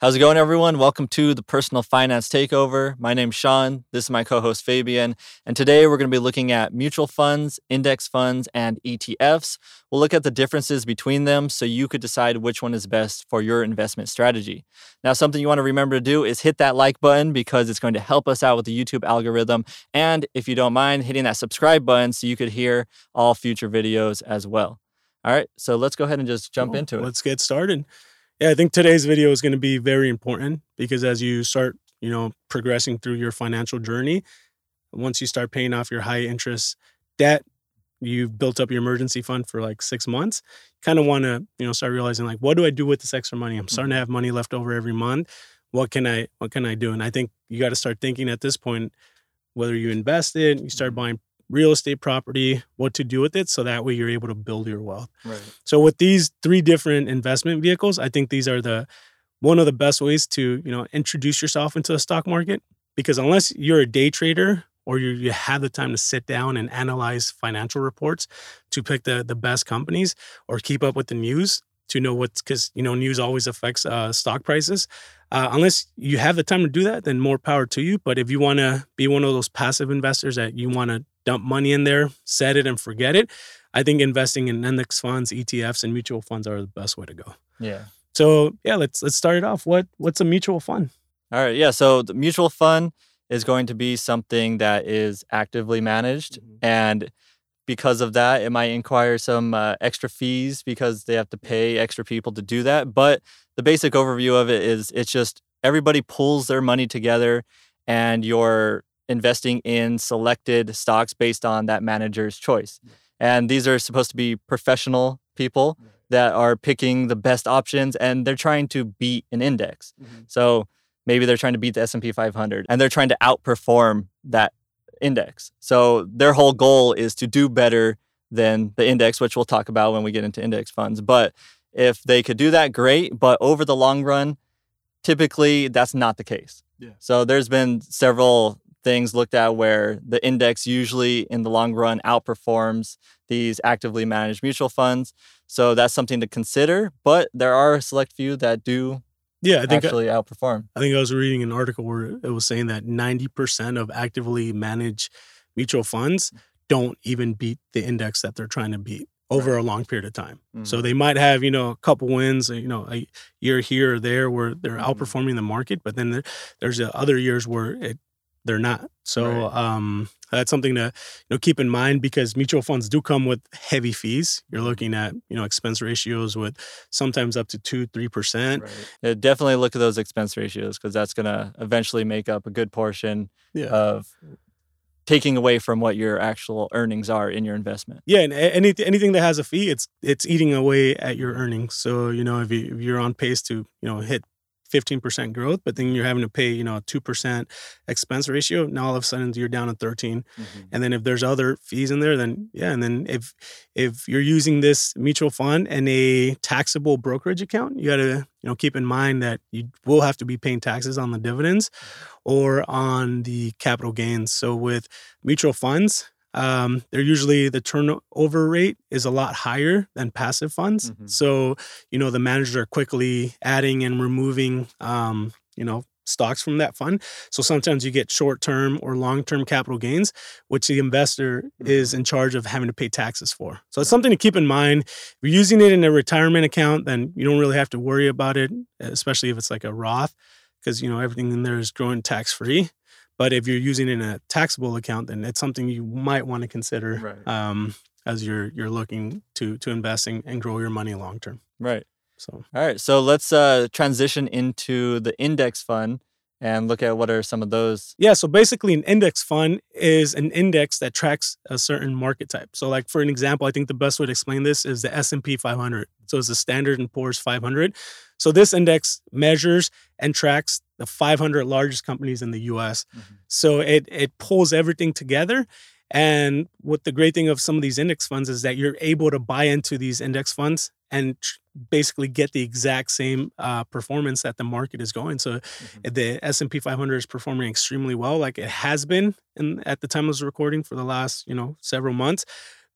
How's it going, everyone? Welcome to the Personal Finance Takeover. My name's Sean. This is my co host, Fabian. And today we're going to be looking at mutual funds, index funds, and ETFs. We'll look at the differences between them so you could decide which one is best for your investment strategy. Now, something you want to remember to do is hit that like button because it's going to help us out with the YouTube algorithm. And if you don't mind, hitting that subscribe button so you could hear all future videos as well. All right, so let's go ahead and just jump Cool. into it. Let's get started. Yeah, I think today's video is going to be very important because as you start, you know, progressing through your financial journey, once you start paying off your high interest debt, you've built up your emergency fund for like six months. Kind of want to, you know, start realizing like, what do I do with this extra money? I'm mm-hmm. starting to have money left over every month. What can I, what can I do? And I think you got to start thinking at this point, whether you invest it, you start mm-hmm. buying real estate property, what to do with it, so that way you're able to build your wealth. Right. So with these three different investment vehicles, I think these are the one of the best ways to, you know, introduce yourself into the stock market because unless you're a day trader or you you have the time to sit down and analyze financial reports to pick the the best companies or keep up with the news to know what's because you know news always affects uh, stock prices. Uh, unless you have the time to do that, then more power to you. But if you want to be one of those passive investors that you want to dump money in there, set it and forget it, I think investing in index funds, ETFs, and mutual funds are the best way to go. Yeah. So yeah, let's let's start it off. What what's a mutual fund? All right. Yeah. So the mutual fund is going to be something that is actively managed. Mhm. And because of that, it might inquire some uh, extra fees because they have to pay extra people to do that. But the basic overview of it is it's just everybody pulls their money together and you're investing in selected stocks based on that manager's choice. And these are supposed to be professional people that are picking the best options and they're trying to beat an index. Mm-hmm. So maybe they're trying to beat the S&P 500 and they're trying to outperform that index. So their whole goal is to do better than the index, which we'll talk about when we get into index funds. But if they could do that, great. But over the long run, typically that's not the case. Yeah. So there's been several things looked at where the index usually in the long run outperforms these actively managed mutual funds. So that's something to consider. But there are a select few that do Yeah, I think actually outperform. I think I was reading an article where it was saying that ninety percent of actively managed mutual funds don't even beat the index that they're trying to beat over a long period of time. So Mhm. they might have, you know, a couple wins, you know, a year here or there where they're Mhm. outperforming the market, but then there, there's uh, other years where it, they're not. So Right. um, that's something to you know keep in mind because mutual funds do come with heavy fees. You're Mm-hmm. looking at you know expense ratios with sometimes up to two, three percent. Yeah, definitely look at those expense ratios because that's going to eventually make up a good portion Yeah. of taking away from what your actual earnings are in your investment. Yeah, and any anything that has a fee, it's it's eating away at your earnings. So you know, if, you, if you're on pace to you know hit fifteen percent growth, but then you're having to pay you know a two percent expense ratio, now all of a sudden you're down to thirteen. Mm-hmm. And then if there's other fees in there, then yeah, and then if if you're using this mutual fund and a taxable brokerage account, you got to you know keep in mind that you will have to be paying taxes on the dividends mm-hmm. or on the capital gains. So with mutual funds, um, they're usually the turnover rate is a lot higher than passive funds. Mhm. So you know the managers are quickly adding and removing um, you know stocks from that fund. So sometimes you get short term or long term capital gains, which the investor is in charge of having to pay taxes for. So it's something to keep in mind. If you're using it in a retirement account, then you don't really have to worry about it, especially if it's like a Roth, because you know everything in there is growing tax free. But if you're using it in a taxable account, then it's something you might want to consider Right. um, as you're you're looking to to investing and grow your money long term. Right. So All right. So let's uh, transition into the index fund and look at what are some of those. Yeah, so basically an index fund is an index that tracks a certain market type. So like for an example, I think the best way to explain this is the S&P 500. So it's the Standard and Poor's 500. So this index measures and tracks the 500 largest companies in the US. Mhm. So it it pulls everything together and what the great thing of some of these index funds is that you're able to buy into these index funds and tr- basically get the exact same uh, performance that the market is going. So Mhm. the S&P 500 is performing extremely well like it has been in, at the time of this recording for the last, you know, several months.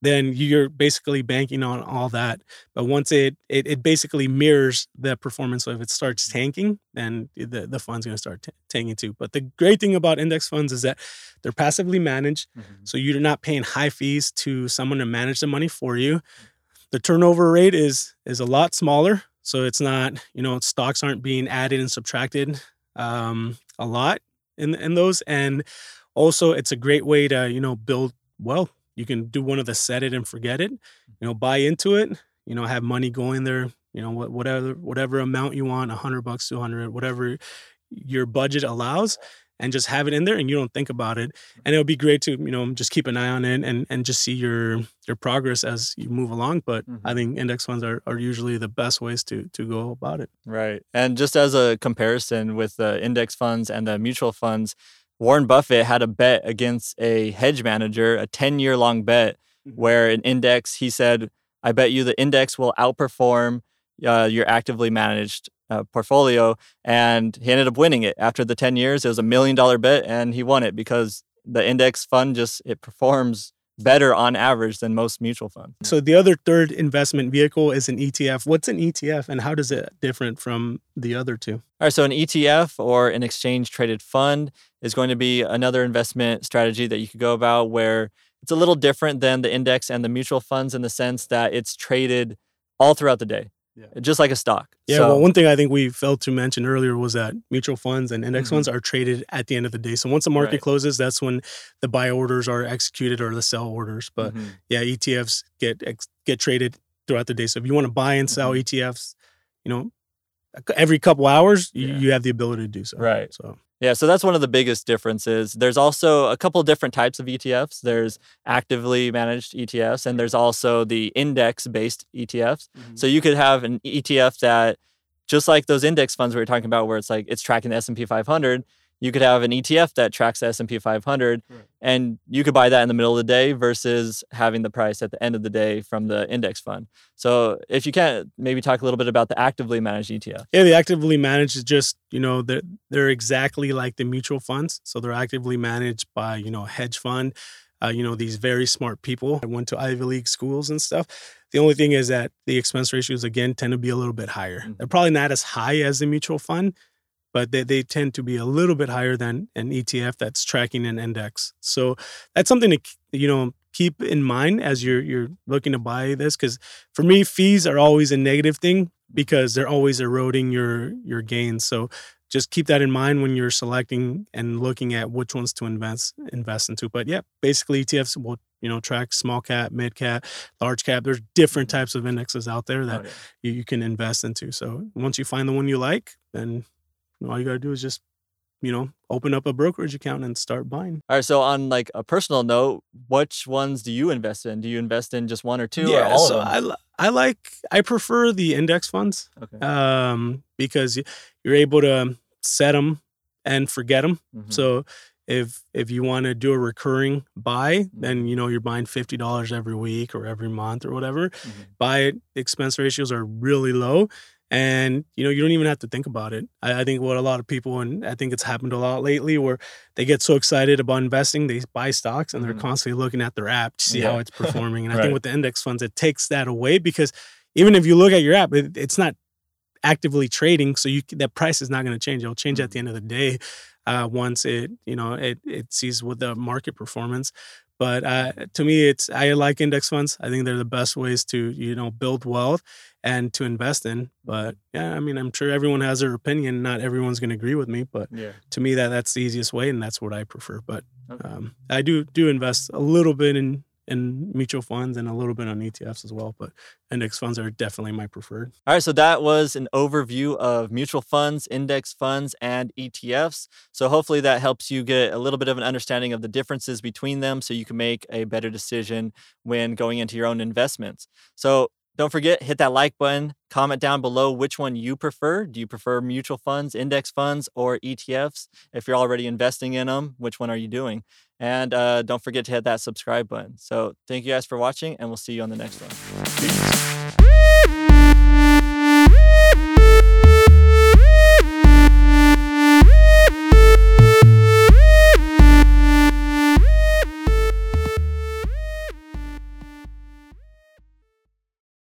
then you're basically banking on all that. But once it it, it basically mirrors the performance. So if it starts tanking, then the, the fund's going to start t- tanking too. But the great thing about index funds is that they're passively managed. Mm-hmm. So you're not paying high fees to someone to manage the money for you. The turnover rate is is a lot smaller. So it's not, you know, stocks aren't being added and subtracted um, a lot in in those. And also it's a great way to, you know, build wealth you can do one of the set it and forget it, you know, buy into it, you know, have money going there, you know, whatever whatever amount you want, a hundred bucks, two hundred, whatever your budget allows, and just have it in there, and you don't think about it. And it'll be great to you know just keep an eye on it and and just see your your progress as you move along. But mm-hmm. I think index funds are, are usually the best ways to to go about it. Right, and just as a comparison with the index funds and the mutual funds Warren Buffett had a bet against a hedge manager, a 10 year long bet, mm-hmm. where an index, he said, I bet you the index will outperform uh, your actively managed uh, portfolio. And he ended up winning it. After the 10 years, it was a million dollar bet and he won it because the index fund just, it performs better on average than most mutual funds. So the other third investment vehicle is an ETF. What's an ETF and how does it different from the other two? All right, so an ETF or an exchange traded fund is going to be another investment strategy that you could go about where it's a little different than the index and the mutual funds in the sense that it's traded all throughout the day. Yeah. Just like a stock. Yeah. So, well, one thing I think we failed to mention earlier was that mutual funds and index mm-hmm. funds are traded at the end of the day. So once the market right. closes, that's when the buy orders are executed or the sell orders. But mm-hmm. yeah, ETFs get get traded throughout the day. So if you want to buy and sell mm-hmm. ETFs, you know, every couple hours, yeah. you, you have the ability to do so. Right. So yeah, so that's one of the biggest differences. There's also a couple different types of ETFs. There's actively managed ETFs, and there's also the index based ETFs. Mm-hmm. So you could have an ETF that, just like those index funds we were talking about, where it's like it's tracking the S&P 500, you could have an ETF that tracks the S&P 500 right. and you could buy that in the middle of the day versus having the price at the end of the day from the index fund. So if you can maybe talk a little bit about the actively managed ETF. Yeah, the actively managed is just, you know, they're, they're exactly like the mutual funds. So they're actively managed by, you know, a hedge fund, uh, you know, these very smart people that went to Ivy League schools and stuff. The only thing is that the expense ratios, again, tend to be a little bit higher. Mm-hmm. They're probably not as high as the mutual fund, but they, they tend to be a little bit higher than an ETF that's tracking an index. So that's something to you know keep in mind as you're you're looking to buy this because for me fees are always a negative thing because they're always eroding your your gains. So just keep that in mind when you're selecting and looking at which ones to invest invest into. But yeah, basically ETFs will you know track small cap, mid cap, large cap. There's different mm-hmm. types of indexes out there that oh, yeah. you, you can invest into. So once you find the one you like, then all you got to do is just you know open up a brokerage account and start buying all right so on like a personal note which ones do you invest in do you invest in just one or two yeah or so I, I like i prefer the index funds okay. um because you're able to set them and forget them mm-hmm. so if if you want to do a recurring buy mm-hmm. then you know you're buying $50 every week or every month or whatever mm-hmm. buy it expense ratios are really low and you know you don't even have to think about it I, I, think what a lot of people and i think it's happened a lot lately where they get so excited about investing they buy stocks and they're mm-hmm. constantly looking at their app to see yeah. how it's performing and right. i think with the index funds it takes that away because even if you look at your app it, it's not actively trading so you that price is not going to change it'll change mm-hmm. at the end of the day uh, once it you know it, it sees what the market performance but uh, to me, it's I like index funds. I think they're the best ways to you know build wealth and to invest in. But yeah, I mean, I'm sure everyone has their opinion. Not everyone's going to agree with me, but yeah. to me, that that's the easiest way, and that's what I prefer. But okay. um, I do do invest a little bit in in mutual funds and a little bit on ETFs as well. But index funds are definitely my preferred. All right. So that was an overview of mutual funds, index funds, and ETFs. So hopefully that helps you get a little bit of an understanding of the differences between them so you can make a better decision when going into your own investments. So don't forget, hit that like button. Comment down below which one you prefer. Do you prefer mutual funds, index funds, or ETFs? If you're already investing in them, which one are you doing? And uh, don't forget to hit that subscribe button. So thank you guys for watching, and we'll see you on the next one. Peace.